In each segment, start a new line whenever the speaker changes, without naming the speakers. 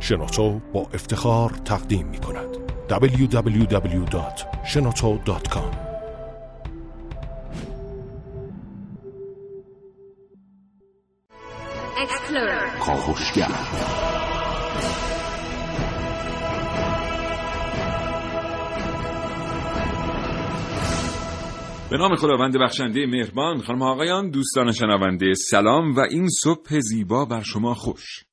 شنوتو با افتخار تقدیم می کند. www.shenoto.com
کاوشگر
به نام خداوند بخشنده مهربان خانم آقایان دوستان شنونده سلام و این صبح زیبا بر شما خوش.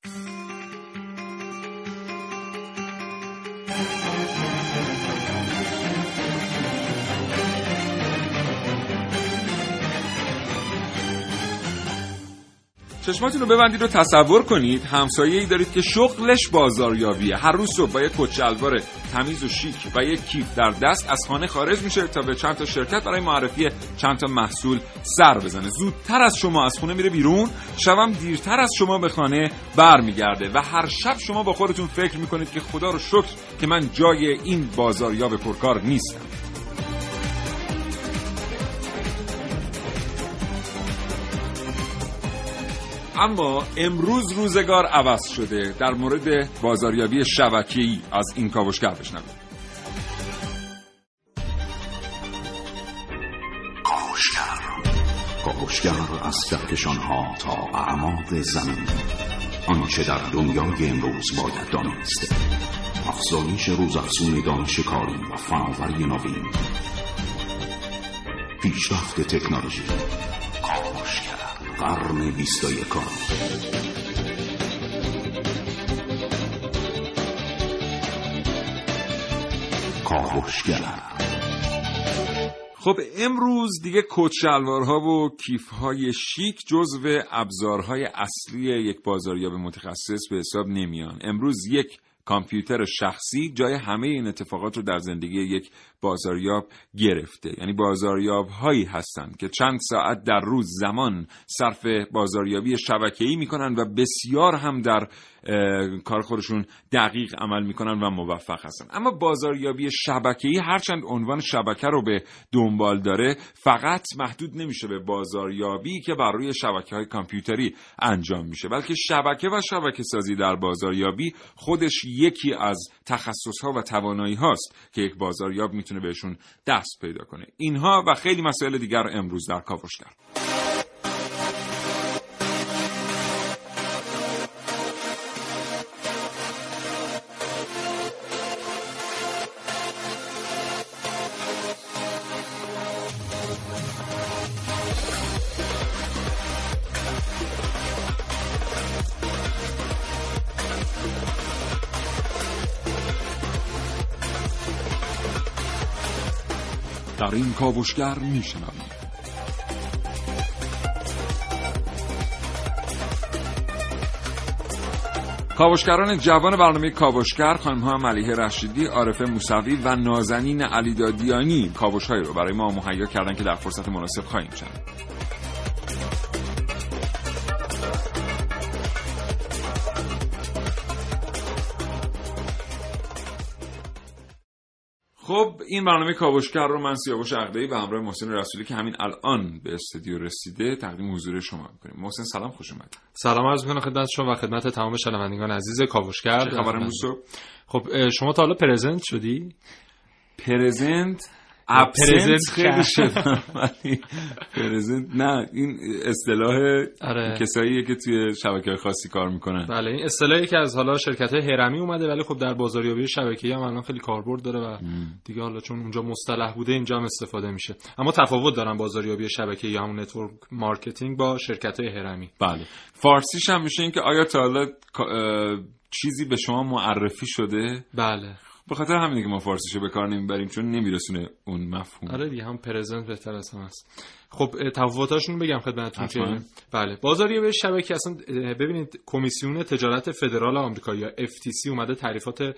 چشماتون رو ببندید و تصور کنید همسایه ای دارید که شغلش بازاریابیه. هر روز صبح با یک کچلوار تمیز و شیک و یک کیف در دست از خانه خارج میشه تا به چند تا شرکت برای معرفی چند تا محصول سر بزنه. زودتر از شما از خونه میره بیرون شبم دیرتر از شما به خانه برمیگرده و هر شب شما با خودتون فکر می‌کنید که خدا رو شکر که من جای این بازاریاب پرکار نیستم. اما امروز روزگار عوض شده. در مورد بازاریابی شبکه‌ای از این کاوشگر بشنوید
کاوشگر. از کهکشان ها تا اعماق زمین. آنچه در دنیای امروز باید دانست. افزایش روزافزون دانش کاری و فناوری نوین. پیشرفت تکنولوژی. قرن بیست و کاوشگر
خب امروز دیگه کت شلوارها و کیفهای شیک جزو ابزارهای اصلی یک بازاریاب متخصص به حساب نمیان. امروز یک کامپیوتر شخصی جای همه این اتفاقات رو در زندگی یک بازاریاب گرفته. یعنی بازاریاب هایی هستند که چند ساعت در روز زمان صرف بازاریابی شبکه‌ای می‌کنن و بسیار هم در کار خودشون دقیق عمل می‌کنن و موفق هستن. اما بازاریابی شبکه‌ای هرچند عنوان شبکه رو به دنبال داره فقط محدود نمیشه به بازاریابی که بر روی شبکه های کامپیوتری انجام میشه بلکه شبکه و شبکه سازی در بازاریابی خودش یکی از تخصص ها و توانایی هاست که یک بازاریاب می‌تونه بهشون دست پیدا کنه. اینها و خیلی مسائل دیگر رو امروز در کاوشگر در این کاوشگر میشنوید کاوشگران جوان برنامه کاوشگر خانم ها ملیه رشیدی، عارفه موسوی و نازنین علیدادیانی کاوش رو برای ما مهیا کردن که در فرصت مناسب خواهیم شنید. خب این برنامه کاوشگر رو من سیاوش عقده‌ای و همراه محسن رسولی که همین الان به استودیو رسیده تقدیم حضور شما می‌کنیم. محسن سلام خوش اومد
سلام عرض می‌کنم خدمت شما و خدمت تمام شنوندگان عزیز کاوشگر.
خبر امروز
خب شما تا حالا پرزنت شدی؟
پرزنت؟ ابسنت خیلی شدم ولی پرزنت نه این اصطلاح
آره.
کساییه که توی شبکه خاصی کار می‌کنن
بله این اصطلاحی که از حالا شرکت های هرمی اومده ولی خب در بازاریابی شبکه‌ای هم الان خیلی کاربرد داره و دیگه حالا چون اونجا مصطلح بوده اینجا هم استفاده میشه. اما تفاوت دارن بازاریابی شبکه‌ای یا همون network marketing با شرکت های هرمی.
بله. فارسیش هم میشه اینکه آیا تا حالا چیزی به شما معرفی شده؟
بله.
به خاطر همینه که ما فارسیشو به کار نمی‌بریم چون نمیرسونه اون مفهوم.
آره دیگه هم present بهتر از هم هست. خب تفاوتاشون بگم خدمتتون که بله بازاریابی شبکه‌ای اصلا ببینید کمیسیون تجارت فدرال آمریکا یا FTC اومده تعریفات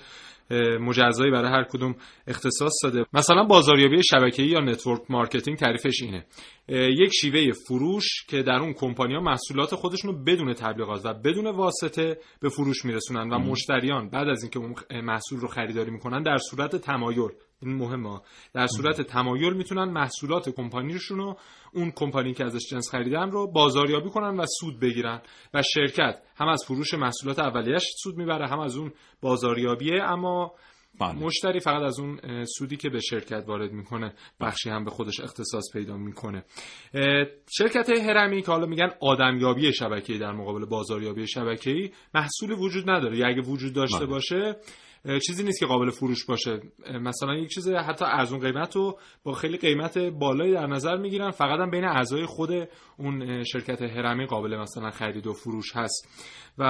مجزایی برای هر کدوم اختصاص داده. مثلا بازاریابی شبکه‌ای یا network marketing تعریفش اینه. یک شیوه فروش که در اون کمپانیا محصولات خودشون رو بدون تبلیغات و بدون واسطه به فروش میرسونن و مشتریان بعد از اینکه اون محصول رو خریداری می‌کنن در صورت تمایل این مهمه. در صورت تمایل می‌تونن محصولات کمپانیشون رو اون کمپانی که ازش جنس خریدن رو بازاریابی کنن و سود بگیرن. و شرکت هم از فروش محصولات اولیش سود می‌بره هم از اون بازاریابیه اما بله. مشتری فقط از اون سودی که به شرکت وارد می‌کنه بخشی هم به خودش اختصاص پیدا می‌کنه. شرکت هرمی که حالا میگن آدمیابی شبکه‌ای در مقابل بازاریابی شبکه‌ای محصول وجود نداره. یا اگه وجود داشته بله. باشه چیزی نیست که قابل فروش باشه. مثلا یک چیز حتی ارزون قیمت رو با خیلی قیمت بالایی در نظر می‌گیرن. فقط هم بین اعضای خود اون شرکت هرمی قابل مثلا خرید و فروش هست. و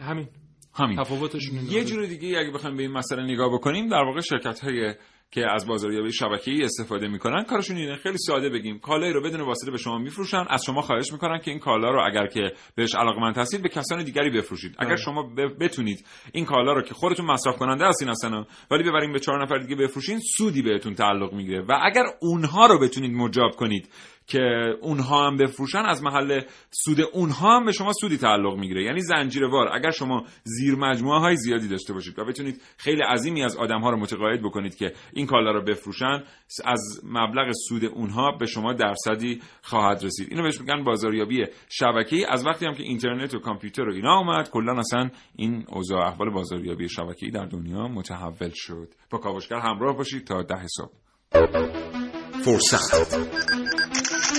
همین.
همین. تفاوتشون یه جور دیگه اگه بخوایم به این مسئله نگاه بکنیم در واقع شرکت های که از بازاریابی شبکه‌ای استفاده می‌کنن کارشون اینه. خیلی ساده بگیم. کالایی رو بدون واسطه به شما میفروشن از شما خواهش می‌کنن که این کالا رو اگر که بهش علاقمند هستید به کسان دیگری بفروشید. اگر بله. شما بتونید این کالا رو که خودتون مصرف کننده هستین اصلا ولی ببرین به چهار نفر دیگه بفروشین سودی بهتون تعلق می‌گیره. و اگر اونها رو بتونید مجاب کنید که اونها هم بفروشن از محل سود اونها هم به شما سودی تعلق می‌گیره. یعنی زنجیروار اگر شما زیر مجموعه های زیادی داشته باشید و بتونید خیلی عظیمی از آدم ها رو متقاعد بکنید که این کالا رو بفروشن از مبلغ سود اونها به شما درصدی خواهد رسید. اینو بهش میگن بازاریابی شبکه‌ای. از وقتی هم که اینترنت و کامپیوتر و اینا اومد کلا اصلا این اوضاع احوال بازاریابی شبکه‌ای در دنیا متحول شد. با کاوشگر همراه باشید تا ده حساب فرصت.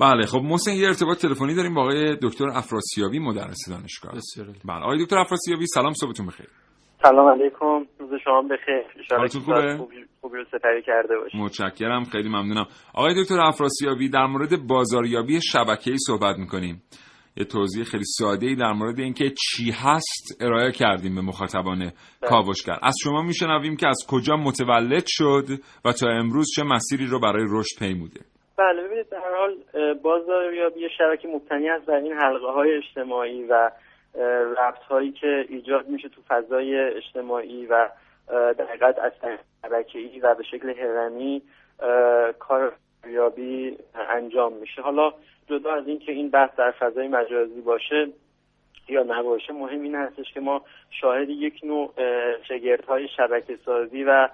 بله خب محسن یه ارتباط تلفنی داریم با آقای دکتر افراسیابی مدرس دانشگاه.
بسیار
بله آقای دکتر افراسیابی سلام صبحتون بخیر.
سلام علیکم روز شما بخیر.
حالتون خوبه؟
خوبی رو سپری کرده باشید
متشکرم خیلی ممنونم. آقای دکتر افراسیابی در مورد بازاریابی شبکه‌ای صحبت می‌کنیم. یه توضیح خیلی ساده ای در مورد اینکه چی هست ارائه کردیم به مخاطبان بله. کاوشگر. از شما میشنویم که از کجا متولد شد و تا امروز چه مسیری رو برای رشد پیموده.
بله ببینید در حال بازاریابی شبکه مبتنی است بر این حلقه های اجتماعی و ربط هایی که ایجاد میشه تو فضای اجتماعی و در حقیقت از شبکه ای و به شکل هرمی کار یابی انجام میشه. حالا جدا از اینکه این بحث در فضای مجازی باشه یا نباشه مهم این هستش که ما شاهد یک نوع شگرد های شبکه سازی و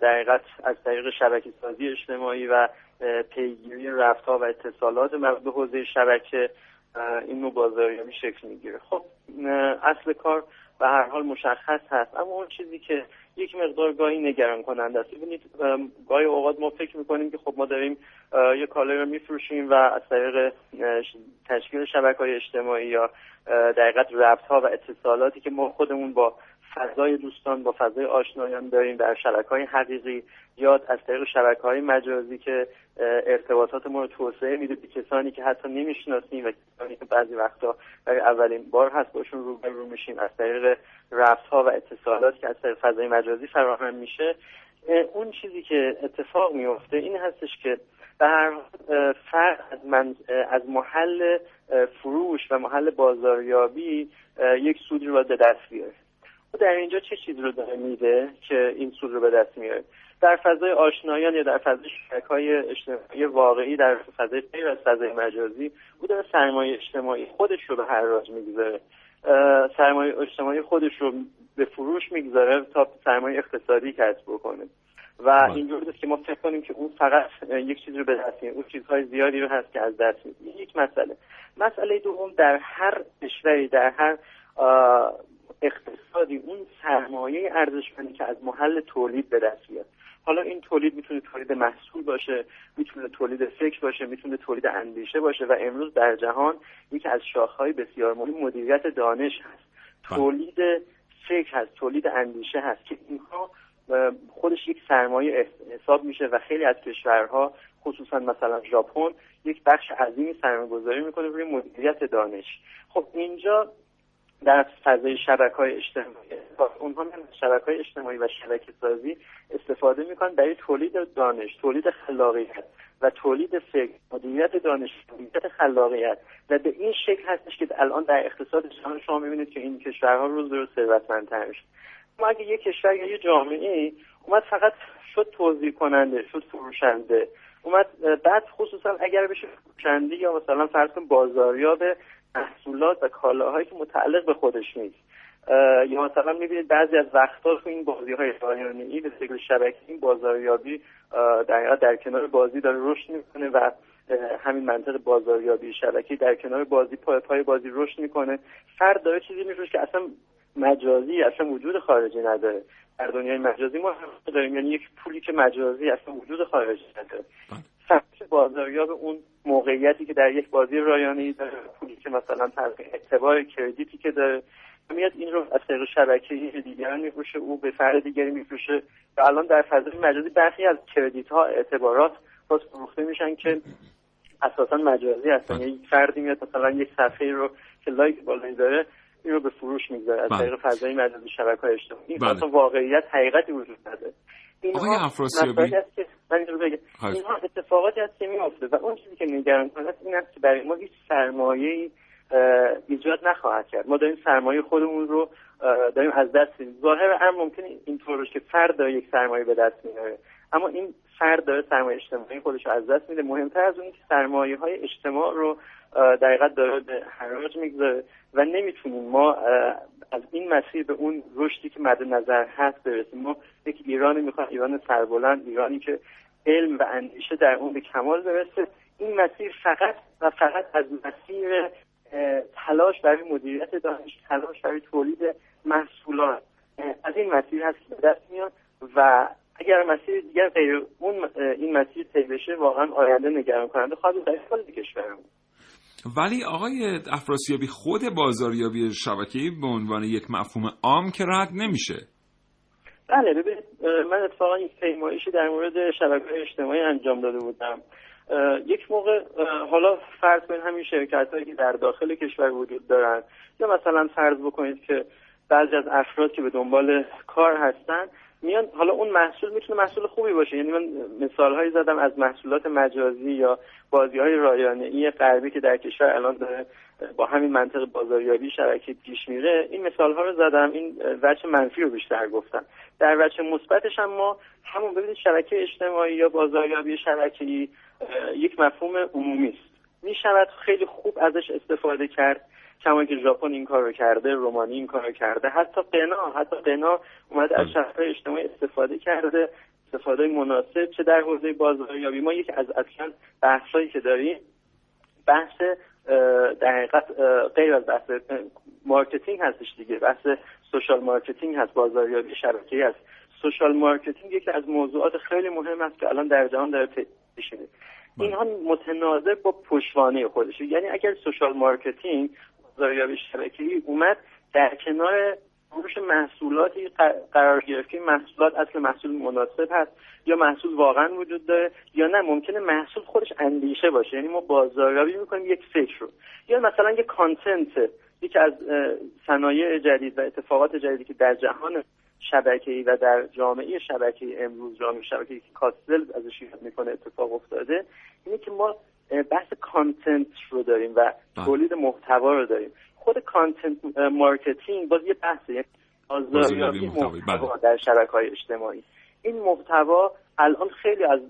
در حقیقت از طریق شبکه سازی اجتماعی و پیگیری رفتها و اتصالات مربوط به حوزه شبکه این نوع بازاریابی شکل می‌گیره. خب اصل کار به هر حال مشخص هست. اما اون چیزی که یک مقدار گاهی نگران کننده است. ببینید گاهی اوقات ما فکر می‌کنیم که خب ما داریم یه کالای رو میفروشیم و از طریق تشکیل شبکه های اجتماعی یا دقیقت ربط ها و اتصالاتی که ما خودمون با فضای دوستان با فضای آشنایان داریم در شبکه های حقیقی یا از طریق شبکه های مجازی که ارتباطات ما رو توسعه میده به کسانی که حتی نمی‌شناسیم و کسانی که بعضی وقتا برای اولین بار هست باشون روبرو میشیم. از طریق رفت ها و اتصالات که از طریق فضای مجازی فراهم میشه. اون چیزی که اتفاق میفته این هستش که به هر فرق از, من از محل فروش و محل بازاریابی یک سودی رو به دست بیاره. در اینجا چه چیز رو داره میده که این سود رو به دست میاره؟ در فضای آشنایان یا در فضای شبکه های اجتماعی واقعی در فضای غیر از فضای مجازی او داره سرمایه اجتماعی خودش رو به هر راج می‌گذاره. سرمایه اجتماعی خودش رو به فروش می‌گذاره تا سرمایه اقتصادی کسب بکنه. و بله. اینجور است که ما فکر کنیم که اون فقط یک چیز رو به دست اون چیزهای زیادی رو هست که از دست میده. یک مسئله. مسئله دوم در هر کشوری در هر اقتصادی اون سرمایه ارزشمندی که از محل تولید به دست بیاد. حالا این تولید می‌تونه تولید محصول باشه می‌تونه تولید فکر باشه می‌تونه تولید اندیشه باشه و امروز در جهان یکی از شاخهای بسیار مهم مدیریت دانش هست. بله. تولید فکر هست تولید اندیشه هست که اینها خودش یک سرمایه حساب میشه و خیلی از کشورها خصوصا مثلا ژاپن یک بخش عظیمی سرمایه گذاری می‌کنه روی مدیریت دانش. خب اینجا در فضای شبکه های اجتماعی. اونها من شبکه های اجتماعی و شبکه سازی استفاده می‌کنن برای تولید دانش تولید خلاقیت و تولید فکر مدیریت دانش مدیریت خلاقیت. و به این شکل هستش که الان در اقتصاد جهان شما می‌بینید که این کشورها روز به روز ثروتمندتر میشه ما اگه یک کشور یا یه جامعه اومد فقط شد توضیح کننده شد فروشنده اومد بعد خصوصا اگر بشه فروشنده یا مثلا فرض بازاریاب محصولات و کالاهایی که متعلق به خودش نیست. یا مثلا می‌بینید بعضی از وقتها تو این بازی های ای به شکل شبکه این بازاریابی در, در کنار بازی داره رشد می‌کنه و همین منطق بازاریابی شبکی در کنار بازی پای پای بازی رشد می‌کنه. فرد داره چیزی میفروشه که اصلا مجازی اصلا وجود خارجی نداره. در دنیای مجازی ما هم داریم یعنی یک پولی که مجازی اصلا وجود خارجی نداره. بله. بازاریاب اون موقعیتی که در یک بازی رایانه داره پولی که مثلا اعتبار کردیتی که داره میاد این رو از طریق شبکه دیگران میفروشه او به فرد دیگری میفروشه و الان در فضای مجازی برخی از کردیت ها اعتبارات باز فروخته میشن که اساسا مجازی هستن یعنی یک فردی میاد مثلا یک صفحه رو که لایک بالایی داره این رو به فروش می‌گذاره از طریق فضای مجازی شبکه های اجتماعی این بله. اصلا واقعیت حقیقتی وجود نداره
اینها افراسیابی.
بگم. اینها اتفاقاتی هست که میفته و اون چیزی که نگران کنه این است که برای ما هیچ سرمایه‌ای ایجاد نخواهد کرد. ما داریم سرمایه خودمون رو داریم از دست میدیم. ظاهر هم ممکن اینطور که فرد داره یک سرمایه به دست میاره. اما این فرد داره سرمایه اجتماعی خودش رو از دست میده. مهمتر از اون که سرمایه های اجتماع رو دقیقا داره به حراج می‌گذاره و نمی‌تونیم ما مسیر به اون رشدی که مد نظر هست برسیم. ما یک ایرانی می‌خوایم ایران سربلند ایرانی که علم و اندیشه در اون به کمال برسه. این مسیر فقط و فقط از مسیر تلاش برای مدیریت دانش تلاش برای تولید محصولات از این مسیر هست که دست میاد و اگر مسیر دیگر غیر اون این مسیر طی بشه واقعا آینده نگران کننده خواهد در کل کشورمون
ولی آقای افراسیابی خود بازاریابی شبکه‌ای به عنوان یک مفهوم عام که رد نمیشه.
بله ببینید من اتفاقا یک پیمایشی در مورد شبکه اجتماعی انجام داده بودم. یک موقع حالا فرض کنید همین شرکت هایی که در داخل کشور وجود دارن یا مثلا فرض بکنید که بعضی از افراد که به دنبال کار هستن میان حالا اون محصول می‌تونه محصول خوبی باشه. یعنی من مثال هایی زدم از محصولات مجازی یا بازی های رایانه ای غربی که در کشور الان داره با همین منطق بازاریابی شبکه پیش میره. این مثال ها رو زدم این وجه منفی رو بیشتر گفتم. در وجه مثبتش هم ما همون ببینید شبکه اجتماعی یا بازاریابی شبکه‌ای یک مفهوم عمومی است. می شود خیلی خوب ازش استفاده کرد. کما اینکه ژاپن این کارو کرده رومانی این کارو کرده حتی غنا حتی غنا اومده از شبکه اجتماعی استفاده کرده استفاده مناسب چه در حوزه بازاریابی. ما یک از اصلا بحثایی که داریم بحث در حقیقت غیر از بحث marketing هستش دیگه بحث social marketing هست بازاریابی شبکه‌ای هست. social marketing یکی از موضوعات خیلی مهم است که الان در جهان داره پیش میره. بله. اینها متناظر با پشتوانه خودشه. یعنی اگر social marketing بازاریابی شبکه‌ای اومد. در کنار فروش محصولاتی قرار گرفت که محصولات اصل محصول مناسب هست یا محصول واقعا وجود داره یا نه. ممکنه محصول خودش اندیشه باشه. یعنی ما بازاریابی می‌کنیم یک فکر رو. یا مثلا یک content یکی از صنایع جدید و اتفاقات جدیدی که در جهان شبکه‌ای و در جامعه شبکه‌ای امروز جامعه شبکه‌ای که کاستلز ازش یاد می‌کنه اتفاق افتاده اینه که ما بحث content رو داریم و بله. تولید محتوا رو داریم خود content marketing باز یه بحثه یعنی بازاریابی محتوا بله. در شبکه های اجتماعی این محتوا الان خیلی از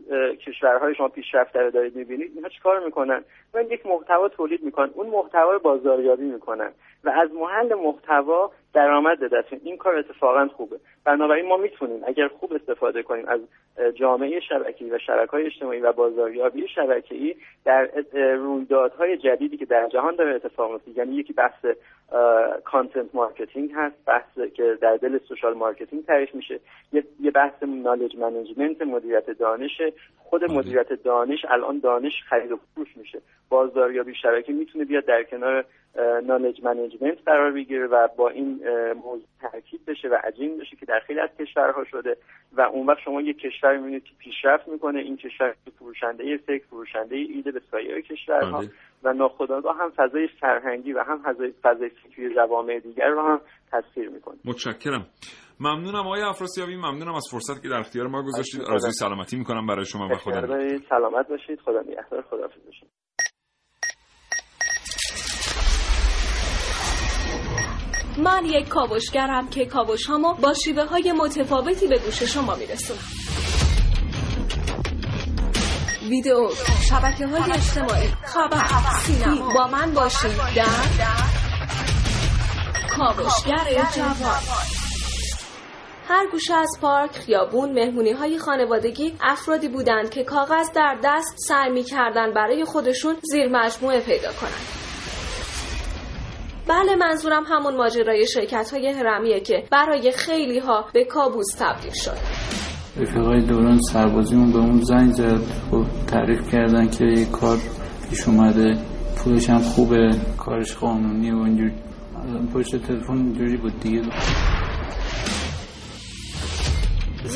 کشورهای شما پیشرفته رو دارید می‌بینید اینها چیکار می‌کنن؟ میان یک محتوا تولید می‌کنن اون محتوا رو بازاریابی می‌کنن و از محل محتوا درآمد به دست این کار اتفاقا خوبه. بنابراین ما می‌تونیم اگر خوب استفاده کنیم از جامعه شبکه‌ای و شبکه‌های اجتماعی و بازاریابی شبکه‌ای در رویدادهای جدیدی که در جهان داره اتفاق میفته یعنی یکی بحث content marketing هست بحث که در دل social marketing تعریف میشه. یه بحث knowledge management مدیریت دانش خود
بله.
مدیریت دانش الان دانش خرید و فروش میشه بازاریابی شبکه می‌تونه بیاد در کنار knowledge management قرار بگیره و با این موضوع تاکید بشه و عجین بشه که در خیلی از کشورها شده و اون وقت شما یک کشور می‌بینید که پیشرفت می‌کنه این کشور فروشنده فکر فروشنده ایده به سایر کشورها
بله.
و ناخودآگاه هم فضای فرهنگی و هم فضای فضای فکری جوامع دیگر رو هم تاثیر می‌کنه
متشکرم ممنونم آقای افراسیابی ممنونم از فرصت که در اختیار ما گذاشتید.
خدا.
آرزوی سلامتی می‌کنم برای شما و خدا
سلامت باشید. خدا نگهدار باشید.
من یک کاوشگرم که کاوش هامو با شیوه های متفاوتی به گوش شما میرسونم. ویدیو شبکه های اجتماعی خبر سینما. با من باشید در کاوشگر جوان. هر گوشه از پارک، خیابون، مهمونی های خانوادگی افرادی بودند که کاغذ در دست سعی می کردن برای خودشون زیر مجموعه پیدا کنند. بله منظورم همون ماجرای شرکت های هرمیه که برای خیلی ها به کابوس تبدیل شد.
رفیقای دوران سربازیمون به اون زنگ زد. خب تعریف کردن که یه کار پیش اومده. پولش هم خوبه. کارش قانونی و اینجور پشت تلفن اینجوری بود دیگه.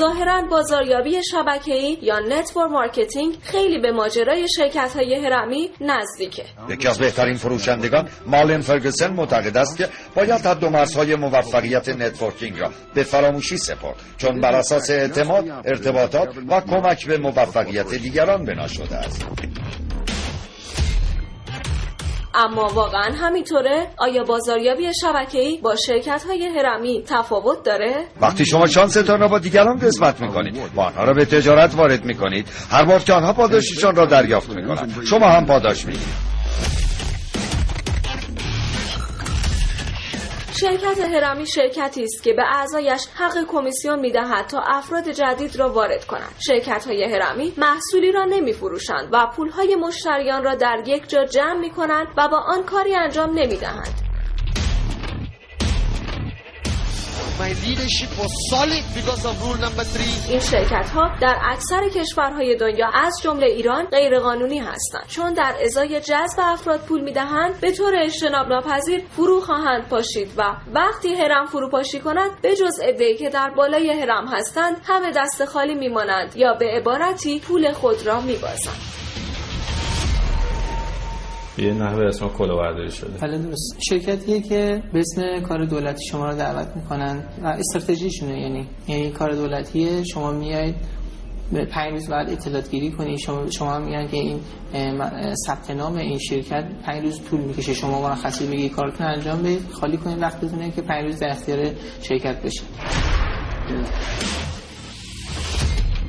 ظاهرا بازاریابی شبکه‌ای یا network marketing خیلی به ماجرای شرکت های هرمی نزدیکه.
یکی از بهترین فروشندگان مالن فرگسن معتقد است که باید حد و مرزهای موفقیت networking را به فراموشی سپرد چون بر اساس اعتماد ارتباطات و کمک به موفقیت دیگران بنا شده است
اما واقعا همینطوره؟ آیا بازاریابی شبکه‌ای با شرکت های هرمی تفاوت داره؟
وقتی شما شانستان را با دیگران قسمت می‌کنید و آنها را به تجارت وارد می‌کنید هر بار که آنها پاداششان را دریافت می‌کنند شما هم پاداش می‌گیرید
شرکت هرمی شرکتی است که به اعضایش حق کمیسیون می‌دهد تا افراد جدید را وارد کنند. شرکت های هرمی محصولی را نمی فروشند و پول های مشتریان را در یک جا جمع می کنند و با آن کاری انجام نمی دهند. این شرکت ها در اکثر کشورهای دنیا از جمله ایران غیرقانونی هستند. چون در ازای جذب افراد پول می‌دهند به طور اجتناب ناپذیر فرو خواهند پاشید و وقتی هرم فروپاشی کند به جز عدهای که در بالای هرم هستند همه دست خالی میمانند یا به عبارتی پول خود را میبازند.
یه نحوه اسم کلاهبرداری شده.
بله درست. شرکتیه که به اسم کار دولتی شما رو دعوت می‌کنن و استراتژیشونه یعنی یعنی کار دولتیه شما میایید پنج روز بعد اطلاعات گیری کنی شما شما میگن که این ثبت نام این شرکت پنج روز طول می‌کشه شما مرخصی بگی کارتون انجام بدید خالی کنید وقت بتونه که پنج روز در اختیار شرکت بشه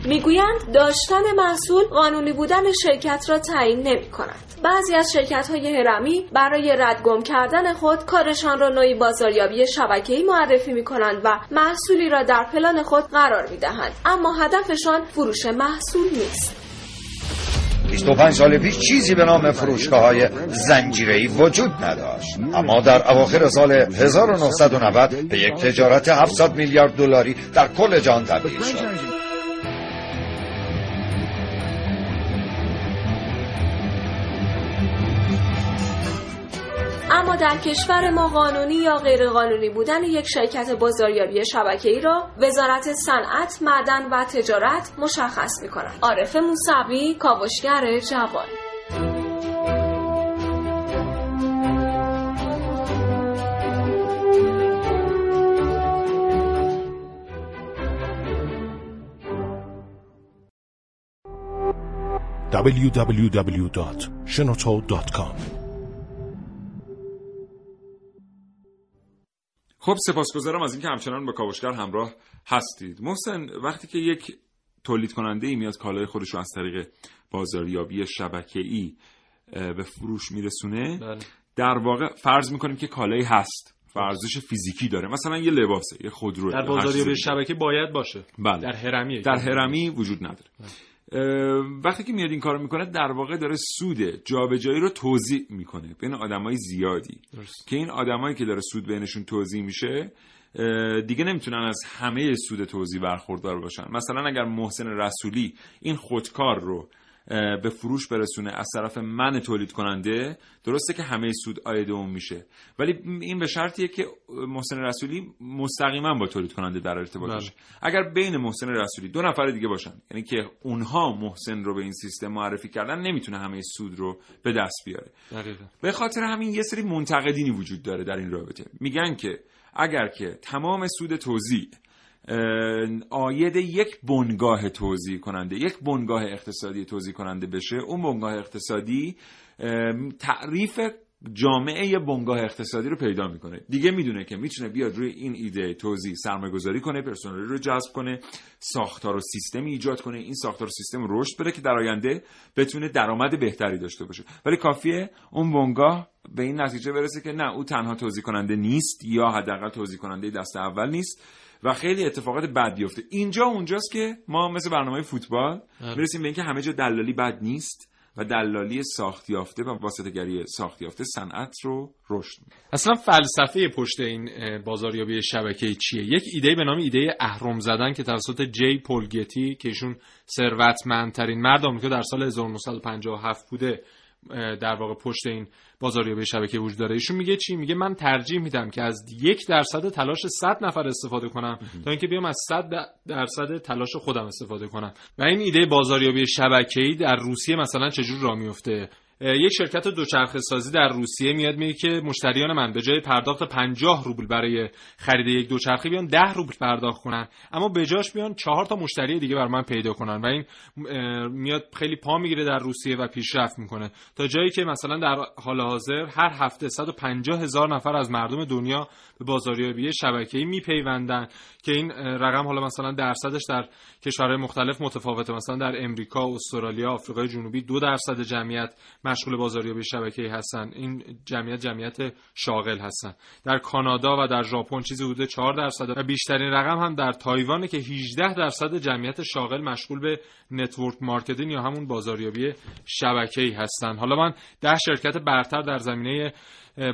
می‌گویند داشتن محصول قانونی بودن شرکت را تعیین نمی کند. بعضی از شرکت های هرمی برای ردگم کردن خود کارشان را نوعی بازاریابی شبکه‌ای معرفی می کنند و محصولی را در پلان خود قرار می دهند. اما هدفشان فروش محصول نیست.
25 سال پیش چیزی به نام فروشگاه های زنجیره‌ای وجود نداشت اما در اواخر سال 1990 به یک تجارت 700 میلیارد دلاری در کل جهان تبدیل شد
اما در کشور ما قانونی یا غیرقانونی بودن یک شرکت بازاریابی شبکه‌ای را وزارت صنعت، معدن و تجارت مشخص می کند. عارف موسوی، کاوشگر جوان
www.shenoto.com
خب سپاسگزارم از اینکه همچنان با کاوشگر همراه هستید محسن وقتی که یک تولید کننده ای میاد کالای خودش رو از طریق بازاریابی شبکه‌ای به فروش میرسونه
بله.
در واقع فرض می‌کنیم که کالایی هست ارزش فیزیکی داره مثلا یه لباسه یه خودروه
در بازاریابی. شبکه باید باشه
بله.
در هرمی
در هرمی وجود نداره اه، وقتی که میاد این کارو می‌کنه در واقع داره سود جابجایی رو توزیع می‌کنه بین آدمای زیادی
درست.
که این آدمایی که داره سود بینشون توزیع میشه دیگه نمی‌تونن از همه سود توزیع برخوردار باشن مثلا اگر محسن رسولی این خودکار رو به فروش برسونه از طرف من تولید کننده درسته که همه سود آید اون میشه. ولی این به شرطیه که محسن رسولی مستقیما با تولید کننده در ارتباط بله. باشه. اگر بین محسن رسولی دو نفر دیگه باشن یعنی که اونها محسن رو به این سیستم معرفی کردن نمی‌تونه همه سود رو به دست بیاره. به خاطر همین یه سری منتقدینی وجود داره در این رابطه. میگن که اگر که تمام سود توزیع آید یک بنگاه توضیح کننده یک بنگاه اقتصادی توضیح کننده بشه. اون بنگاه اقتصادی تعریف جامعه بنگاه اقتصادی رو پیدا می‌کنه. دیگه می‌دونه که می‌تونه بیاد روی این ایده توضیح سرمایه گذاری کنه پرسنلی رو جذب کنه ساختار و سیستمی ایجاد کنه. این ساختار و سیستم رشد بده که در آینده بتونه درآمد بهتری داشته باشه. ولی کافیه اون بنگاه به این نتیجه برسه که نه او تنها توضیح کننده نیست یا حداقل توضیح کننده دست اول نیست. و خیلی اتفاقات بد بیفته. اینجا اونجاست که ما مثل برنامه فوتبال آره. می‌رسیم به اینکه همه جا دلالی بد نیست و دلالی ساخت یافته و واسطه‌گری ساخت یافته صنعت رو رشد میده
اصلا فلسفه پشت این بازاریابی شبکه چیه؟ یک ایده به نام ایده اهرم زدن که توسط جی پولگتی که ایشون ثروتمندترین مرد آمریکا در سال 1957 بوده در واقع پشت این بازاریابی شبکه وجود داره. ایشون میگه چی؟ میگه من ترجیح میدم که از یک درصد تلاش 100 نفر استفاده کنم تا اینکه بیام از 100 درصد تلاش خودم استفاده کنم. و این ایده بازاریابی شبکه‌ای در روسیه مثلا چجور راه میفته؟ یک شرکت دوچرخه سازی در روسیه میاد میگه که مشتریان من به جای پرداخت 50 روبل برای خرید یک دوچرخه بیان 10 روبل پرداخت کنن. اما به جاش بیان چهار تا مشتری دیگه بر من پیدا کنن و این میاد خیلی پا می‌گیره در روسیه و پیشرفت می‌کنه. تا جایی که مثلا در حال حاضر هر هفته 150 هزار نفر از مردم دنیا به بازاریابی شبکه‌ای میپیوندن که این رقم حالا مثلا درصدش در کشورهای مختلف متفاوته. مثلا در امریکا، استرالیا، آفریقای جنوبی دو درصد جمعیت مشغول بازاریابی شبکه‌ای هستن. این جمعیت جمعیت شاغل هستن. در کانادا و در ژاپن چیزی حدود 4 درصد و بیشترین رقم هم در تایوان که 18 درصد جمعیت شاغل مشغول به network marketing یا همون بازاریابی شبکه‌ای هستن. حالا من ده شرکت برتر در زمینه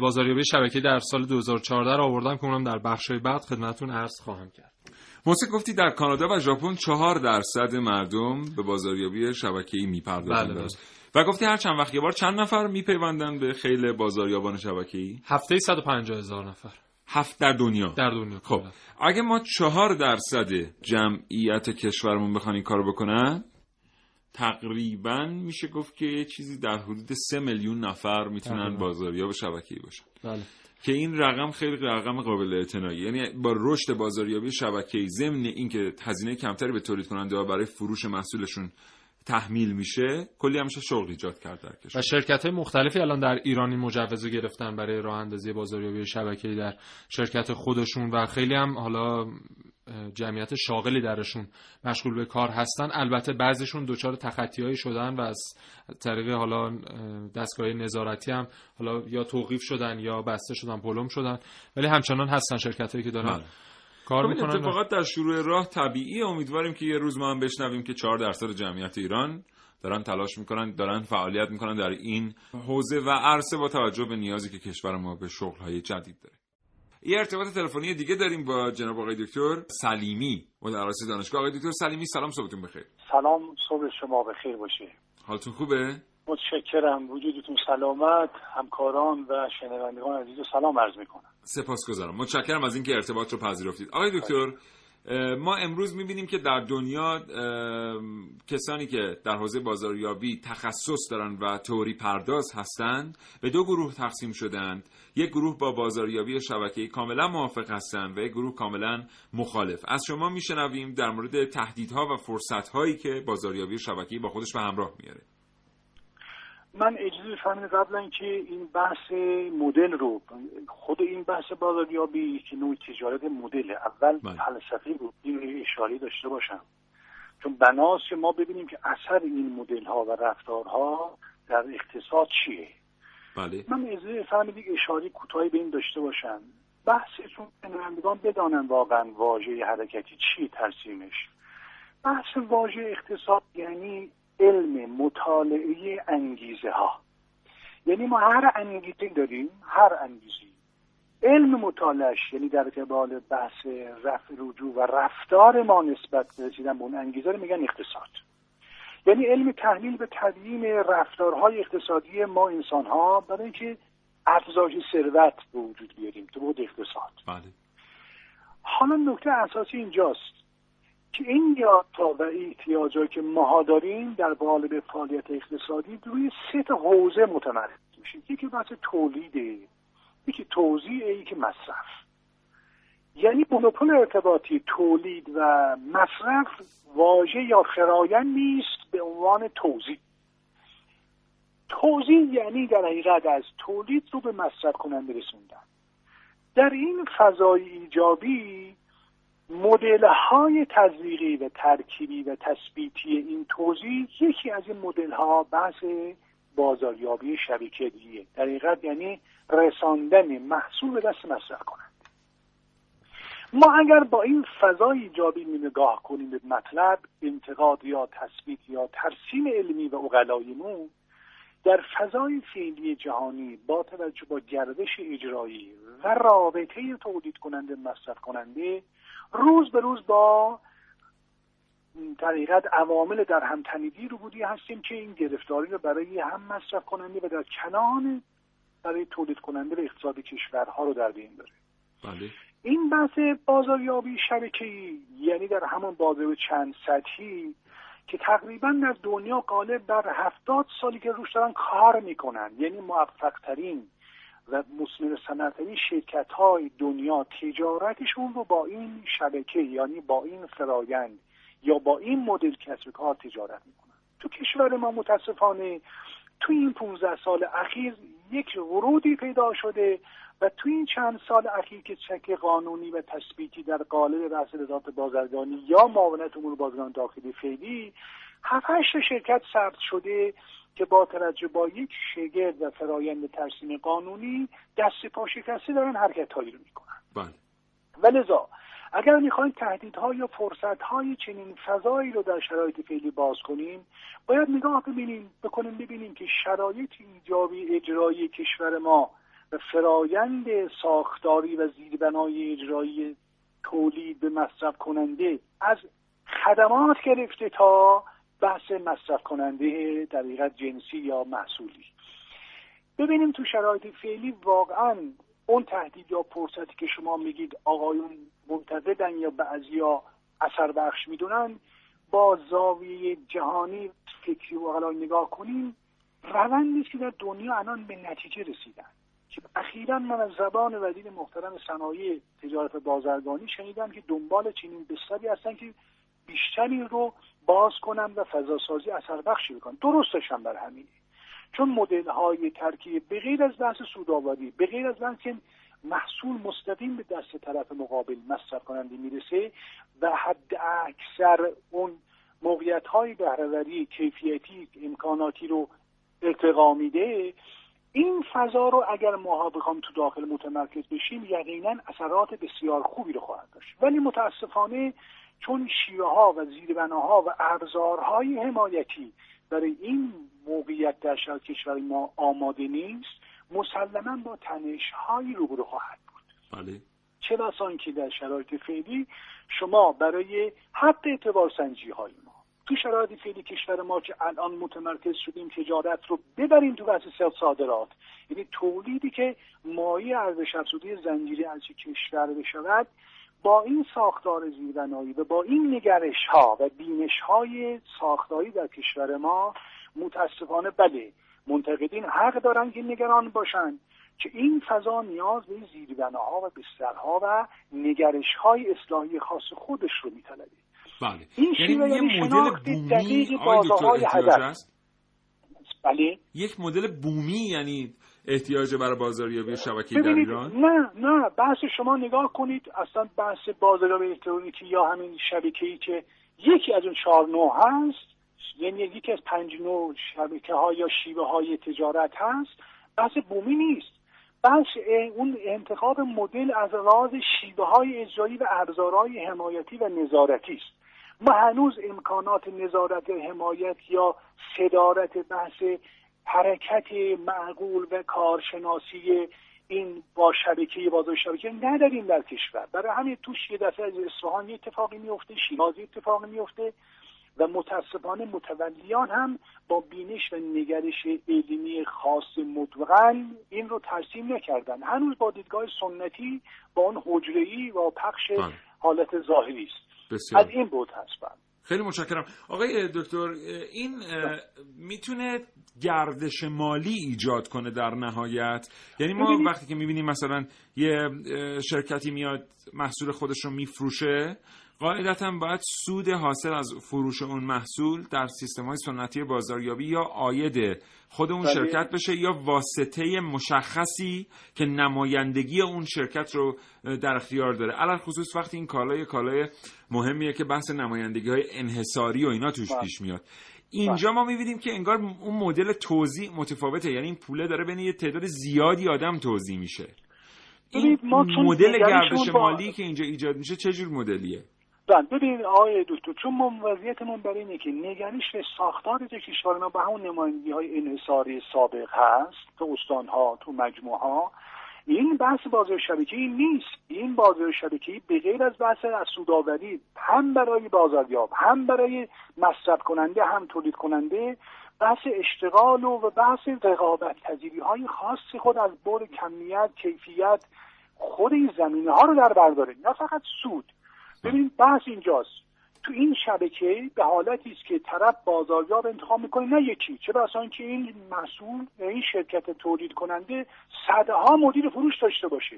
بازاریابی شبکه‌ای در سال 2014 را آوردم که اونم در بخش‌های بعد خدمتتون عرض خواهم کرد.
محسن گفتی در کانادا و ژاپن چهار درصد مردم به بازاریابی شبکه‌ای می‌پردازند. بله و گفتی هر چند وقت یه بار چند نفر میپیوندن به خیل بازاریابان شبکه‌ای؟
هفته 150 هزار نفر.
هفت در دنیا.
در دنیا.
خب اگه ما چهار درصد جمعیت کشورمون بخوان این کارو بکنن تقریبا میشه گفت که چیزی در حدود سه میلیون نفر می‌تونن بازاریاب شبکه‌ای باشن.
بله.
که این رقم خیلی رقم قابل اعتنایی. یعنی با رشد بازاریابی شبکه‌ای ضمن اینکه هزینه کمتری به تولید کننده برای فروش محصولشون تحمیل میشه کلی همشه شغل ایجاد کرد در کشور.
و شرکت های مختلفی الان در ایرانی مجوز گرفتن برای راه اندازی بازاریابی شبکه‌ای در شرکت خودشون و خیلی هم حالا جمعیت شاغلی درشون مشغول به کار هستن. البته بعضیشون دچار تخطیهایی شدن و از طریق حالا دستگاه نظارتی هم حالا یا توقیف شدن یا بسته شدن پلم شدن. ولی همچنان هستن شرکت هایی که دارن بله. کار
خب
می‌کنن؟
اتفاقات در شروع راه طبیعی امیدواریم که یه روز ما هم بشنویم که 4 درصد جمعیت ایران دارن تلاش می‌کنن دارن فعالیت می‌کنن در این حوزه و عرصه با توجه به نیازی که کشور ما به شغل های جدید داره. یه ارتباط تلفنی دیگه داریم با جناب آقای دکتر سلیمی مدرس دانشگاه. آقای دکتر سلیمی سلام صبحتون بخیر.
سلام صبح شما بخیر باشه
حالتون خوبه؟
متشکرم. وجودتون سلامت. همکاران و شنوندگان عزیز سلام عرض می‌کنم.
سپاسگزارم. متشکرم از اینکه ارتباط رو پذیرفتید. آقای دکتر ما امروز می‌بینیم که در دنیا کسانی که در حوزه بازاریابی تخصص دارن و توری پرداز هستند به دو گروه تقسیم شدند. یک گروه با بازاریابی شبکه‌ای کاملا موافق هستند و یک گروه کاملا مخالف. از شما میشنویم در مورد تهدیدها و فرصتهایی که بازاریابی شبکه‌ای با خودش به همراه میاره
من اجازه بفرمایید قبلا اینکه این بحث مدل رو خود این بحث بازاریابی که نوع تجارت مدل اول بله. فلسفه بود این اشاره داشته باشم چون بناس ما ببینیم که اثر این مدل ها و رفتارها در اقتصاد چیه
بله.
من اجازه بفرمایید اشاره کوتاهی به این داشته باشم بحثتون شنوندگان بدانن واقعا واژه حرکتی چی ترسیمش بحث واژه اقتصاد یعنی علم مطالعه انگیزه ها یعنی ما هر انگیزه داریم هر انگیزی علم مطالعش یعنی در قبال بحث رفع رجوع و رفتار ما نسبت به رسیدن به اون انگیزه رو میگن اقتصاد. یعنی علم تحلیل به تدوین رفتارهای اقتصادی ما انسان ها برای اینکه افزایش ثروت به وجود بیاریم تو بود اقتصاد.
بله.
حالا نکته اساسی اینجاست. که این یادتا و احتیاجهایی که ماها داریم در قالب فعالیت اقتصادی روی سه تا حوزه متمرکز میشه یکی بحث تولیده یکی توزیع که مصرف. یعنی مونوپول ارتباطی تولید و مصرف واژه یا فرایند نیست به عنوان توزیع. توزیع یعنی در حقیقت از تولید رو به مصرف کننده رسوندن. در این فضای ایجابی مدل های تزریقی و ترکیبی و تثبیتی این توضیح یکی از این مدل ها بحث بازاریابی شبکه‌ایه در حقیقت یعنی رساندن محصول به دست مصرف کنند. ما اگر با این فضای ایجابی نگاه کنیم به مطلب انتقاد یا تثبیت یا ترسیم علمی و اقلایمون در فضای فعلی جهانی با توجه با گردش اجرایی و رابطه تولید کننده مصرف کننده روز به روز با طریقت عوامل در هم تنیدی رو بودی هستیم که این گرفتاری رو برای هم مصرف کننده و در کنان برای تولید کننده به اقتصاد کشورها رو در بین داره
بله.
این بحث بازاریابی شبکه‌ای یعنی در همون بازار چند سطحی که تقریبا در دنیا غالب بر هفتاد سالی که روش دارن کار می‌کنن یعنی موفق ترین و مسلم صنعتری شرکت های دنیا تجارتشون رو با این شبکه یعنی با این فرایند یا با این مدل کسب کار تجارت می‌کنن. تو کشور ما متاسفانه تو این 15 سال اخیر یک ورودی پیدا شده و تو این چند سال اخیر که چک قانونی و تثبیتی در قالب بحث وزارت بازرگانی یا معاونت امور بازرگان داخلی فعلی هفت شرکت ثبت شده که با توجه با یک شگرد و فرایند ترسیم قانونی دست پا شکسته دارن حرکت هایی رو می‌کنن
بله.
و لذا اگر می‌خوایم تهدیدها یا فرصتهای چنین فضایی رو در شرایط فعلی باز کنیم باید نگاه ببینیم بکنیم ببینیم که شرایط ایجابی اجرایی کشور ما و فرایند ساختاری و زیربنای اجرایی تولید به مصرف کننده از خدمات گرفته تا بحث مصرف کننده در جنسی یا محصولی. ببینیم تو شرایط فعلی واقعا اون تهدید یا فرصتی که شما میگید آقایون منتقدن یا بعضیا اثر بخش می‌دونن با زاویه جهانی فکری و نگاه کنیم روندی که در دنیا الان به نتیجه رسیدن. که اخیرا من از زبان وزیر محترم صنایع تجارت بازرگانی شنیدم که دنبال چنین بستری هستن که بیشتری رو باز کنن و فضا سازی اثر بخشی بکنن درستش هم بر همینه. چون مدل های ترکیب به غیر از بحث سودآوری به غیر از بحث محصول مستقیم به دست طرف مقابل مصرف کننده می‌رسه و حد اکثر اون موقعیت های بهرهوری کیفیتی امکاناتی رو ارتقا میده این فضا رو اگر ما بخوام تو داخل متمرکز بشیم یقینا اثرات بسیار خوبی رو خواهد داشت. ولی متاسفانه چون شیوه ها و زیربناها و ابزارهای حمایتی برای این موقعیت در شرایط کشور ما آماده نیست مسلما با تنش هایی روبرو خواهد بود
بله.
چه بسا که در شرایط فعلی شما برای حق اعتبار سنجی های ما تو شرایط فعلی کشور ما که الان متمرکز شدیم تجارت رو ببریم تو بحث صادرات یعنی تولیدی که مایه ارزش افزوده زنجیره از کشور بشود با این ساختار زیربنایی و با این نگرش ها و بینش های ساختاری در کشور ما متاسفانه بله منتقدین حق دارن که نگران باشند که این فضا نیاز به زیربناها و بسترها و نگرش های اصلاحی خاص خودش رو میطلبه.
بله.
این
یعنی یه مدل بومی
های هدف. بله.
یک مدل بومی یعنی احتیاج برای بازاریابی شبکه در ایران؟
نه نه بحث شما نگاه کنید اصلا بحث بازاریابی الکترونیکی یا همین شبکه‌ای که یکی از اون چهار نوع هست یعنی یکی از پنج نوع شبکه ها یا شیوه های تجارت هست بحث بومی نیست. بحث اون انتخاب مدل از راز شیوه های اجرایی و ابزارهای حمایتی و نظارتی است. ما هنوز امکانات نظارت حمایت یا صدارت بحث حرکت معقول و کارشناسی این با شبکه بازار شبکه نداریم در کشور. برای همین توش یه دفعه از اصفهان اتفاقی میفته شیراز اتفاقی میفته و متاسفانه متولیان هم با بینش و نگرش علمی خاص مدوغن این رو ترسیم نکردن. هنوز با دیدگاه سنتی با اون حجره‌ای و پخش بله. حالت ظاهری است. از این بود هست بله.
خیلی متشکرم. آقای دکتر این می‌تونه گردش مالی ایجاد کنه در نهایت؟ یعنی ما وقتی که می‌بینیم مثلا یه شرکتی میاد محصول خودش رو میفروشه قاعدتا باید سود حاصل از فروش اون محصول در سیستم های سنتی بازاریابی یا آید خود اون بله. شرکت بشه یا واسطه مشخصی که نمایندگی اون شرکت رو در اختیار داره علال خصوص وقتی این کالای کالای مهمیه که بحث نمایندگی های انحصاری و اینا توش بله. پیش میاد اینجا ما می‌بینیم که انگار اون مدل توزیع متفاوته یعنی این پوله داره بین یه تعداد زیادی آدم توزیع میشه این مدل گردش مالی که اینجا ایجاد میشه چه جور مدلیه
بله ببینید آقای دکتر چون ما وضعیتمون برای اینه که نگرش به کشور ما به همون نمایندگی های انحصاری سابق هست تو استان ها تو مجموعه ها این بحث بازار شبکه‌ای نیست. این بازار شبکه‌ای به غیر از بحث از سوداوری هم برای بازاریاب هم برای مصرف کننده هم تولید کننده بحث اشتغال و بحث رقابت پذیری های خاص خود از بر کمیت کیفیت خود این زمینه ها رو در برداره. نه فقط سود. ببین بحث اینجاست. تو این شبکه به حالتی است که طرف بازاریاب انتخاب می‌کنه نه یکی. چه بسا اینکه این مسئول این شرکت تولید کننده صدها مدیر فروش داشته باشه.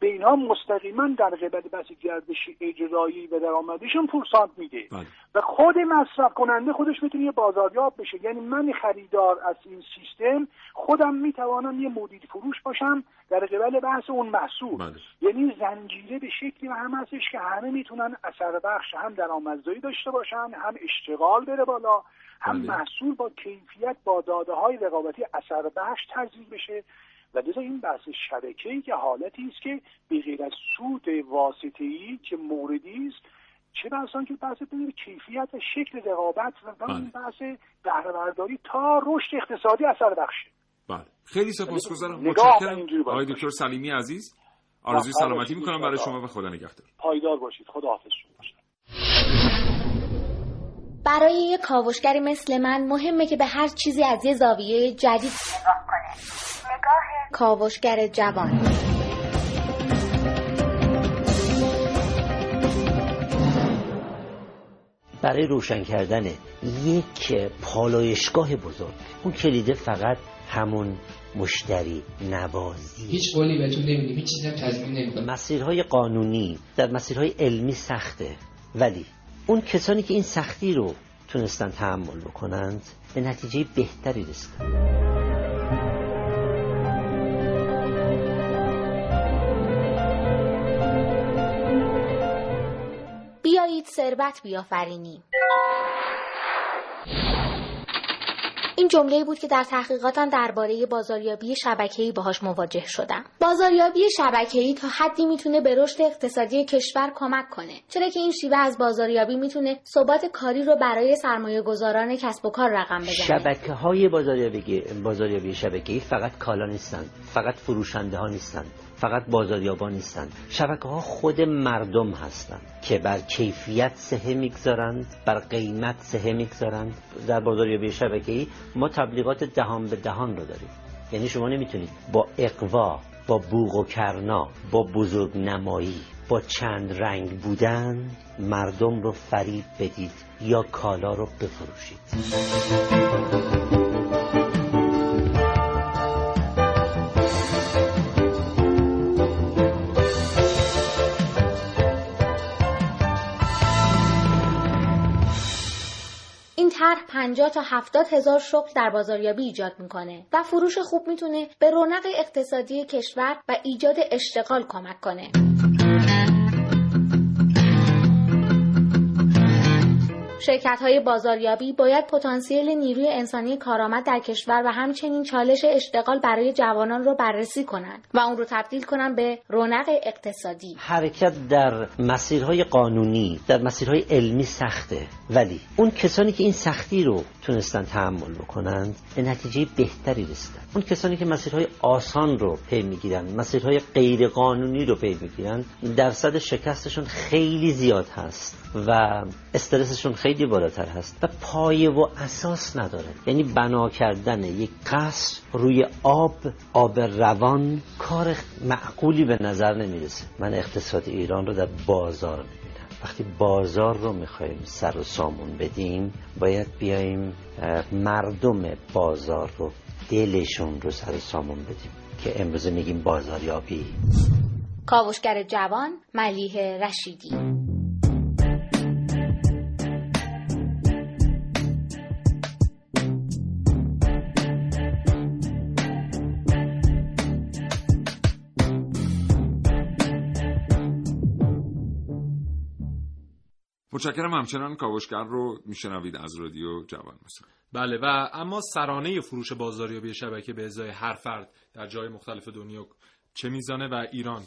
به اینها مستقیما در قبل بس گردش اجرایی و درآمدیشون پورسانت میده بله. و خود مصرف کننده خودش می‌تونه یه بازاریاب بشه یعنی من خریدار از این سیستم خودم می‌توانم یه مدیر فروش باشم در قبل بحث اون محصول بله. یعنی زنجیره به شکلی و هم هستش که همه می‌تونن اثر بخش هم درآمدزایی داشته باشن هم اشتغال بره بالا هم بله. محصول با کیفیت با داده های رقابتی اثر بخش تزریق بشه و لذا این بحث شبکه که حالتی است که به غیر از سود واسطه ای که موردی است چه بحثان که بحث بین کیفیت و شکل رقابت و بله. این بحث بهره تا رشد اقتصادی اثر بخشه.
بله. خیلی سپاسگزارم. متشکرم. آقای دکتر سلیمی عزیز آرزوی سلامتی می‌کنم. برای شما و خدا نگهدار.
پایدار باشید. خدا حافظ شما.
برای یه کاوشگری مثل من مهمه که به هر چیزی از یه زاویه جدید نگاه کنه. نگاه کاوشگر جوان.
برای روشن کردن یک پالایشگاه بزرگ اون کلیده فقط همون مشتری نوازی.
هیچ قولی بهتون نمیدیم هیچ چیزی هم تضمین نمیدیم
مسیرهای قانونی در مسیرهای علمی سخته ولی اون کسانی که این سختی رو تونستن تحمل بکنند به نتیجه بهتری رسیدن.
بیایید ثروت بیافرینیم. این جمله بود که در تحقیقاتم درباره بازاریابی شبکه‌ای باهاش مواجه شدم. بازاریابی شبکه‌ای تا حدی می‌تونه به رشد اقتصادی کشور کمک کنه. چرا که این شیوه از بازاریابی می‌تونه ثبات کاری رو برای سرمایه گذاران کسب و کار رقم بزنه.
شبکه های بازاریابی بازاریابی شبکه‌ای فقط کالا نیستند، فقط فروشنده ها نیستند. فقط بازاریابان نیستند شبکه ها خود مردم هستند که بر کیفیت سهه می‌گذارند بر قیمت سهه می‌گذارند در بازاریابی شبکه‌ای ما تبلیغات دهان به دهان رو داریم. یعنی شما نمی‌تونید با اقوا با بوغ و کرنا با بزرگ نمایی با چند رنگ بودن مردم رو فریب بدید یا کالا رو بفروشید.
50 تا 70 هزار شغل در بازاریابی ایجاد می‌کنه و فروش خوب می‌تونه به رونق اقتصادی کشور و ایجاد اشتغال کمک کنه. شرکت های بازاریابی باید پتانسیل نیروی انسانی کارآمد در کشور و همچنین چالش اشتغال برای جوانان رو بررسی کنند و اون رو تبدیل کنند به رونق اقتصادی.
حرکت در مسیرهای قانونی در مسیرهای علمی سخته. ولی اون کسانی که این سختی رو تونستن تحمل بکنند به نتیجه بهتری رسیدن. اون کسانی که مسیرهای آسان رو پی می‌گیرن مسیرهای غیر قانونی رو پی می‌گیرن درصد شکستشون خیلی زیاد هست و استرسشون خیلی بالاتر هست و پایه و اساس نداره یعنی بنا کردن یک قصر روی آب آب روان کار معقولی به نظر نمی‌رسه. من اقتصاد ایران رو در بازار می‌بینم. وقتی بازار رو می‌خوایم سر و سامون بدیم باید بیایم مردم بازار رو دلشون رو سر و سامون بدیم که امروزه میگیم بازاریابی.
کاوشگر جوان ملیه رشیدی.
متشکرم همچنان کاوشگر رو میشنوید از رادیو جوان مثلا
بله و اما سرانه فروش بازاریابی شبکه به ازای هر فرد در جای مختلف دنیا چه میزانه و ایران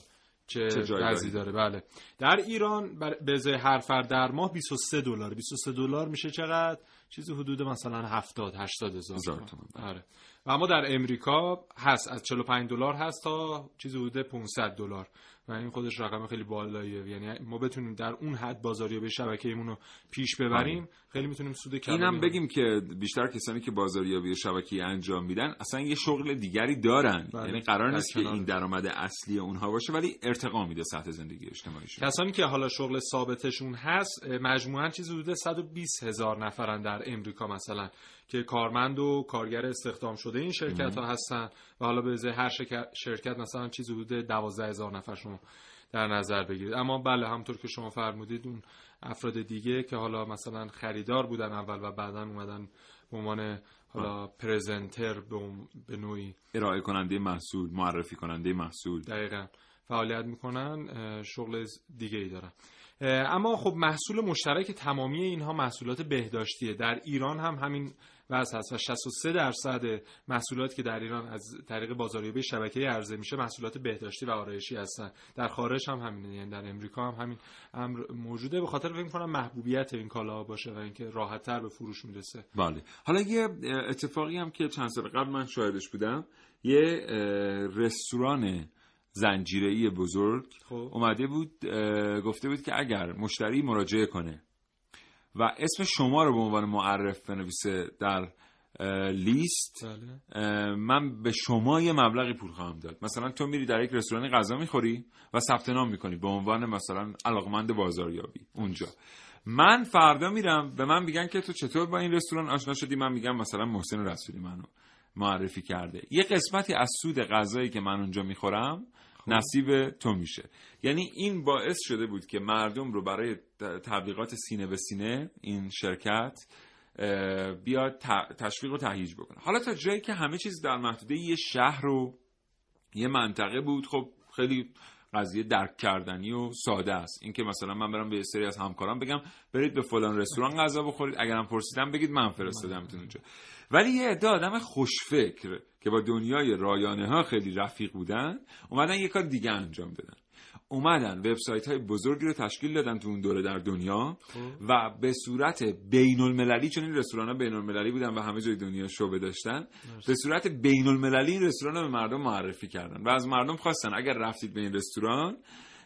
چه, چه وضعی داره؟ بله. در ایران به ازای هر فرد در ماه 23 دلار. 23 دلار میشه چقدر؟ چیزی حدود مثلا 70 80 هزار تومان. آره. و اما در امریکا هست از 45 دلار هست تا چیزی حدود 500 دلار. و این خودش رقم خیلی بالاییه یعنی ما بتونیم در اون حد بازاریابی شبکه‌ایمون رو پیش ببریم آره. خیلی می‌تونیم سود کمی
اینم بگیم که بیشتر کسانی که بازاریابی شبکه‌ای انجام میدن اصلا یه شغل دیگری دارن. بله. یعنی قرار نیست که این درآمد اصلی اونها باشه ولی ارتقا میده سطح زندگی اجتماعیشون
کسانی که حالا شغل ثابتشون هست مجموعا چیزی حدود 120 هزار نفرن در امریکا مثلا که کارمند و کارگر استخدام شده این شرکت ها هستن و حالا به هر شرکت مثلا چیزی حدود 12 هزار نفر شما. در نظر بگیرید. اما بله همطور که شما فرمودید اون افراد دیگه که حالا مثلا خریدار بودن اول و بعدا اومدن به عنوان حالا پرزنتر به نوعی
ارائه کننده محصول معرفی کننده محصول.
دقیقا. فعالیت می‌کنن شغل دیگه ای دارن اما خب محصول مشترک تمامی اینها محصولات بهداشتیه. در ایران هم همین وضع هست و 63 درصد محصولات که در ایران از طریق بازاریابی شبکه عرضه میشه محصولات بهداشتی و آرایشی هستن. در خارج هم همینه یعنی در امریکا هم همین امر موجوده. به خاطر فکر کنم محبوبیت این کالا باشه و اینکه راحت تر به فروش می‌رسه.
بله. حالا یه اتفاقی هم که چند سال قبل من شاهدش بودم. یه رستوران زنجیره‌ای بزرگ خب. اومده بود گفته بود که اگر مشتری مراجعه کنه و اسم شما رو به عنوان معرف بنویسه در لیست. بله. من به شما یه مبلغی پول خواهم داد. مثلا تو میری در یک رستورانی غذا می‌خوری و ثبت نام می‌کنی به عنوان مثلا علاقمند بازاریابی. اونجا. من فردا میرم به من میگن که تو چطور با این رستوران آشنا شدی؟ من میگم مثلا محسن رسولی منو معرفی کرده. یه قسمتی از سود غذایی که من اونجا می‌خورم. نصیب تو میشه. یعنی این باعث شده بود که مردم رو برای تبلیغات سینه به سینه این شرکت بیاد تشویق و تهییج بکنه. حالا تا جایی که همه چیز در محدوده یه شهر و یه منطقه بود خب خیلی قضیه درک کردنی و ساده است. اینکه مثلا من برم به سری از همکاران بگم برید به فلان رستوران غذا بخورید اگرم پرسیدم بگید من فرستادمتون اونجا. ولی یه عده آدم خوشفکر که با دنیای رایانه ها خیلی رفیق بودن اومدن یه کار دیگه انجام دادن اومدن وبسایت های بزرگی رو تشکیل دادن تو اون دوره در دنیا خب. و به صورت بین المللی چون این رستوران ها بین المللی بودن و همه جای دنیا شعبه داشتن به صورت بین المللی این رستوران رو به مردم معرفی کردن و از مردم خواستن اگر رفتید به این رستوران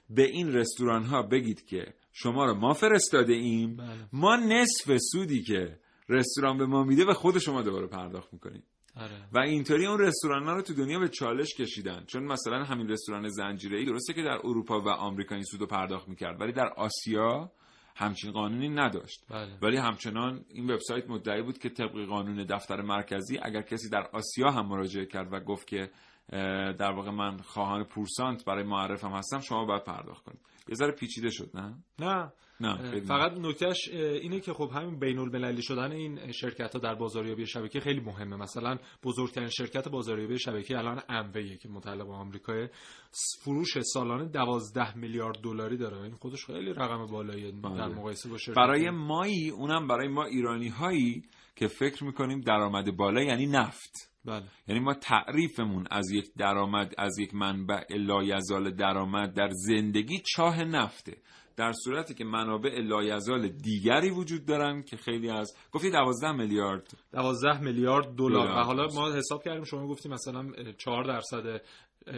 به این رستوران ها بگید که شما رو ما فرستاده ایم بله. ما نصف سودی که رستوران به ما میده و خود شما دوباره پرداخت می‌کنیم آره. و اینطوری اون رستوران ها رو تو دنیا به چالش کشیدن چون مثلا همین رستوران زنجیره ای درسته که در اروپا و آمریکا این سود پرداخت می‌کرد ولی در آسیا همچین قانونی نداشت بله. ولی همچنان این وبسایت مدعی بود که طبق قانون دفتر مرکزی اگر کسی در آسیا هم مراجعه کرد و گفت که در واقع من خواهان پورسانت برای معرفم هستم شما باید پرداخت کنید یه ذره پیچیده شد نه؟
نه.
نه
فقط نکتهش اینه که خب همین بین المللی شدن این شرکت ها در بازاریابی شبکه خیلی مهمه. مثلا بزرگترین شرکت بازاریابی شبکه الان امویه که متعلق به آمریکا فروش سالانه 12 میلیارد دلاری داره. این خودش خیلی رقم بالایی در
بله.
مقایسه با شرکت.
برای مایی اونم برای ما ایرانی هایی که فکر می‌کنیم درآمد بالا یعنی نفت.
بله.
یعنی ما تعریفمون از یک درآمد از یک منبع لایزال درآمد در زندگی چاه نفته. در صورتی که منابع لایزال دیگری وجود دارن که خیلی از گفتی 12 میلیارد.
12 میلیارد دلار. و حالا ما حساب کردیم شما گفتی مثلا 4 درصد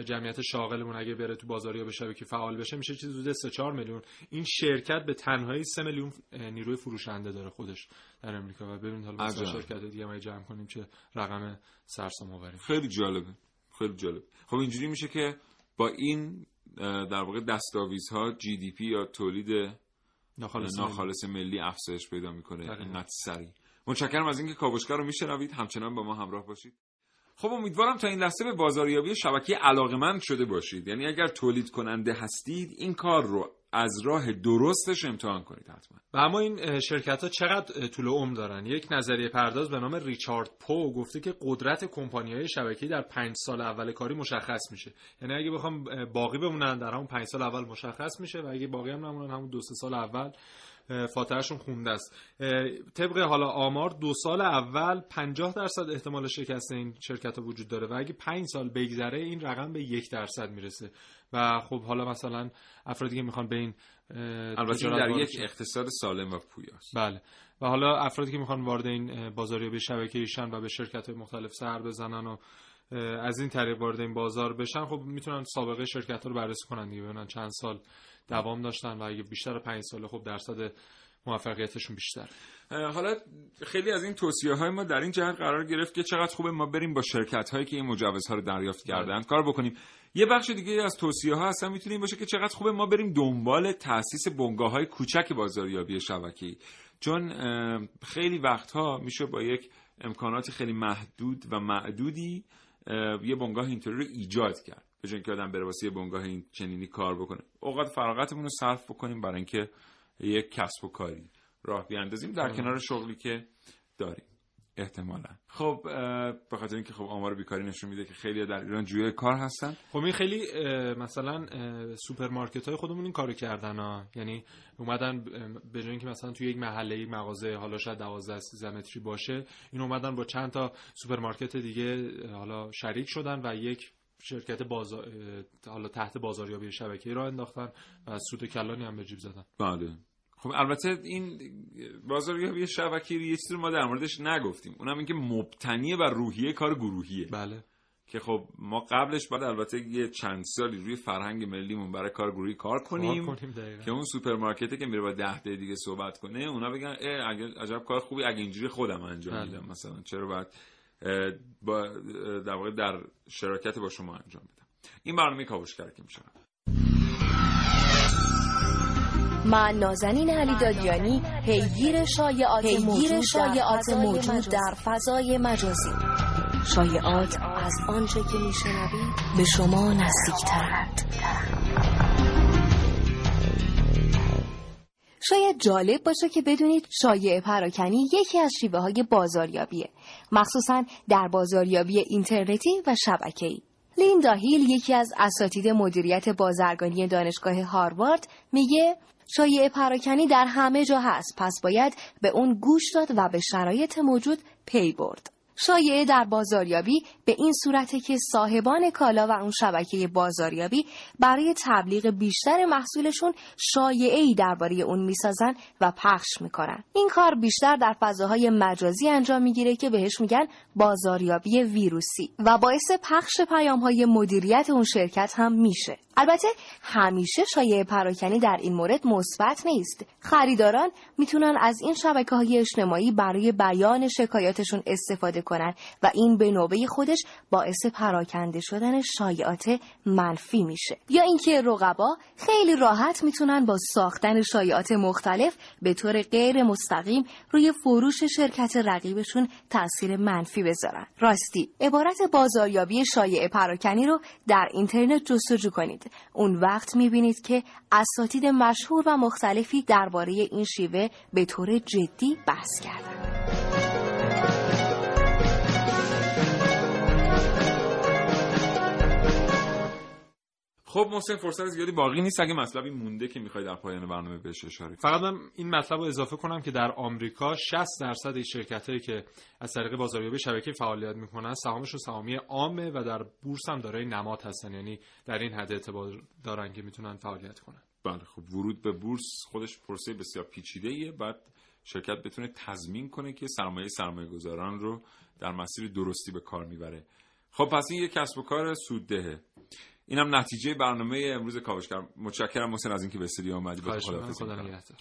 جمعیت شاغلمون اگه بره تو بازاریاب شبکه فعال بشه میشه چیزی حدود 3 4 میلیون. این شرکت به تنهایی 3 میلیون نیروی فروشنده داره خودش در امریکا. و ببینید حالا مثلا شرکت دیگه ما جمع کنیم چه رقم سرسام آوریم
خیلی جالبه. خیلی جالب خب اینجوری میشه که با این در واقع دستاویزها جی دی پی یا تولید
ناخالص,
ناخالص ملی افزایش پیدا می‌کنه. اینقدر سریع. متشکرم از اینکه کاوشگر رو میشنوید. همچنان با ما همراه باشید. خب امیدوارم تا این لحظه به بازاریابی شبکه علاقمند شده باشید. یعنی اگر تولید کننده هستید این کار رو از راه درستش امتحان کنید حتما.
و اما این شرکت ها چقدر طول عمر دارن؟ یک نظریه پرداز به نام ریچارد پو گفته که قدرت کمپانی های شبکه‌ای در پنج سال اول کاری مشخص میشه. یعنی اگه بخوام باقی بمونن در همون پنج سال اول مشخص میشه و اگه باقی هم نمونن همون دو سال اول فاتحشون خونده است. طبق حالا آمار دو سال اول 50 درصد احتمال شکست این شرکت ها وجود داره و اگه 5 سال بگذره این رقم به یک درصد می‌رسه. و خب حالا مثلا افرادی که می‌خوان به این
البته در یک اقتصاد سالم و پویاست
بله. و حالا افرادی که می‌خوان وارد این بازاریابی شبکه‌ایشن و به شرکت های مختلف سر بزنن و از این طریق وارد این بازار بشن خب می‌تونن سابقه شرکت ها رو بررسی کنن دیگه ببینن چند سال دوام داشتن و اگه بیشتر پنج ساله خب درصد موفقیتشون بیشتر.
حالا خیلی از این توصیه های ما در این جهت قرار گرفت که چقدر خوبه ما بریم با شرکت هایی که این مجوزها رو دریافت کردن. کار بکنیم. یه بخش دیگه از توصیه ها اصلا می‌تونیم باشه که چقدر خوبه ما بریم دنبال تاسیس بنگاه های کوچک بازاریابی شبکه‌ای. چون خیلی وقتها میشه با یک امکانات خیلی محدود و معدودی یه بنگاه اینطوری رو ایجاد کرد. به جای اینکه آدم بره واسه یه بنگاه این چنینی کار بکنه. اوقات فراغتمون رو صرف بکنیم برای اینکه یک کسب و کاری راه بیاندازیم در کنار شغلی که داریم. احتمالا. خب به خاطر اینکه خب آمار بیکاری نشون میده که خیلی در ایران جویای کار هستن.
خب این خیلی مثلا سوپرمارکت های خودمون این کارو کردن ها. یعنی اومدن به جای اینکه مثلا توی یک محله یک مغازه حالا شاید 12 13 متری باشه این اومدن با چند تا سوپرمارکت دیگه حالا شریک شدن و یک شرکت بازار حالا تحت بازاریابی شبکه‌ای را انداختن و سود کلانی هم به جیب زدن.
بله. خب البته این بازاریابی شبکه‌ای یه چیزی ما در موردش نگفتیم. اونم اینکه مبتنی بر روحیه کار گروهیه.
بله.
که خب ما قبلش بعد البته یه چند سالی روی فرهنگ ملیمون برای کار گروهی کار کنیم,
کار کنیم
که اون سوپرمارکتی که میره با ده تا دیگه صحبت کنه اونا بگن اگه عجب کار خوبی اگه اینجوری خودم انجام
بله.
میدم مثلا چرا باید با در واقع در شراکت با شما انجام بدم. این برنامه کاوشگر که میشه
من نازنین علی دادیانی پیگیر شایعات موجود, شایعات موجود در فضای مجازی. شایعات از آنچه که میشنوید به شما نزدیکترند شاید جالب باشه که بدونید شایعه پراکنی یکی از شیوه های بازاریابیه. مخصوصا در بازاریابی اینترنتی و شبکه‌ای. لیندا هیل یکی از اساتید مدیریت بازرگانی دانشگاه هاروارد میگه شایعه پراکنی در همه جا هست پس باید به اون گوش داد و به شرایط موجود پی برد. شایعه در بازاریابی به این صورته که صاحبان کالا و اون شبکه بازاریابی برای تبلیغ بیشتر محصولشون شایعه درباره اون می‌سازن و پخش می‌کنن. این کار بیشتر در فضاهای مجازی انجام می‌گیره که بهش میگن بازاریابی ویروسی و باعث پخش پیام های مدیریت اون شرکت هم میشه. البته همیشه شایع پراکنی در این مورد مثبت نیست. خریداران می‌تونن از این شبکه های اجتماعی برای بیان شکایاتشون استفاده کنن و این به نوبه خودش باعث پراکنده شدن شایعات منفی میشه. یا اینکه رقبا خیلی راحت می‌تونن با ساختن شایعات مختلف به طور غیر مستقیم روی فروش شرکت رقیبشون تاثیر منفی بذارن. راستی عبارت بازاریابی شایع پراکنی رو در اینترنت جستجو کنید. اون وقت می‌بینید که اساتید مشهور و مختلفی درباره این شیوه به طور جدی بحث کردن.
خب محسن فرصت زیادی باقی نیست. اگه مطلبی مونده که می‌خوای در پایان برنامه بهش اشاره
فقط من این مطلب رو اضافه کنم که در آمریکا 60 درصد شرکت هایی که از طریق بازاریابی شبکه فعالیت می‌کنن سهامشون سهامی عامه و در بورس هم دارای نماد هستن. یعنی در این حد اعتبار دارن که می‌تونن فعالیت کنن.
بله خب ورود به بورس خودش پروسه بسیار پیچیده ایه بعد شرکت بتونه تضمین کنه که سرمایه سرمایه گذاران رو در مسیر درستی به کار می‌بره. خب پس این یک کسب و کار سوددهه. اینم نتیجه برنامه امروز کاوشگر. متشکرم محسن از اینکه به استودیو اومدی.
خدا نگهدار.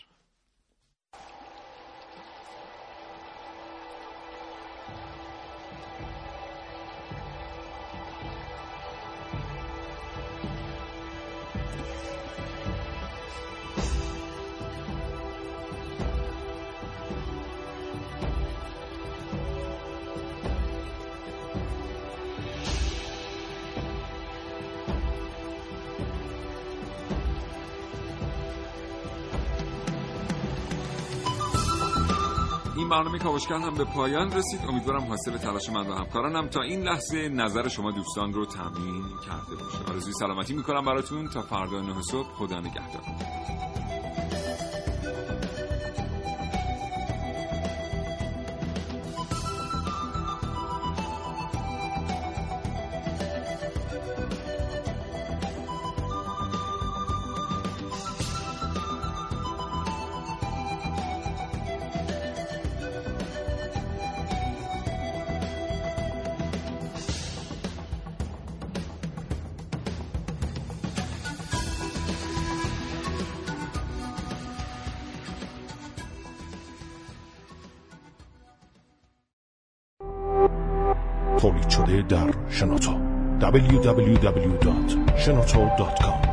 برنامه کاوشگر هم به پایان رسید. امیدوارم حاصل تلاش من و همکارانم تا این لحظه نظر شما دوستان رو تامین کرده باشه. آرزوی سلامتی می‌کنم براتون. تا فردا نه صبح خدا نگهدار.
تولید شده در شنوتو www.shenoto.com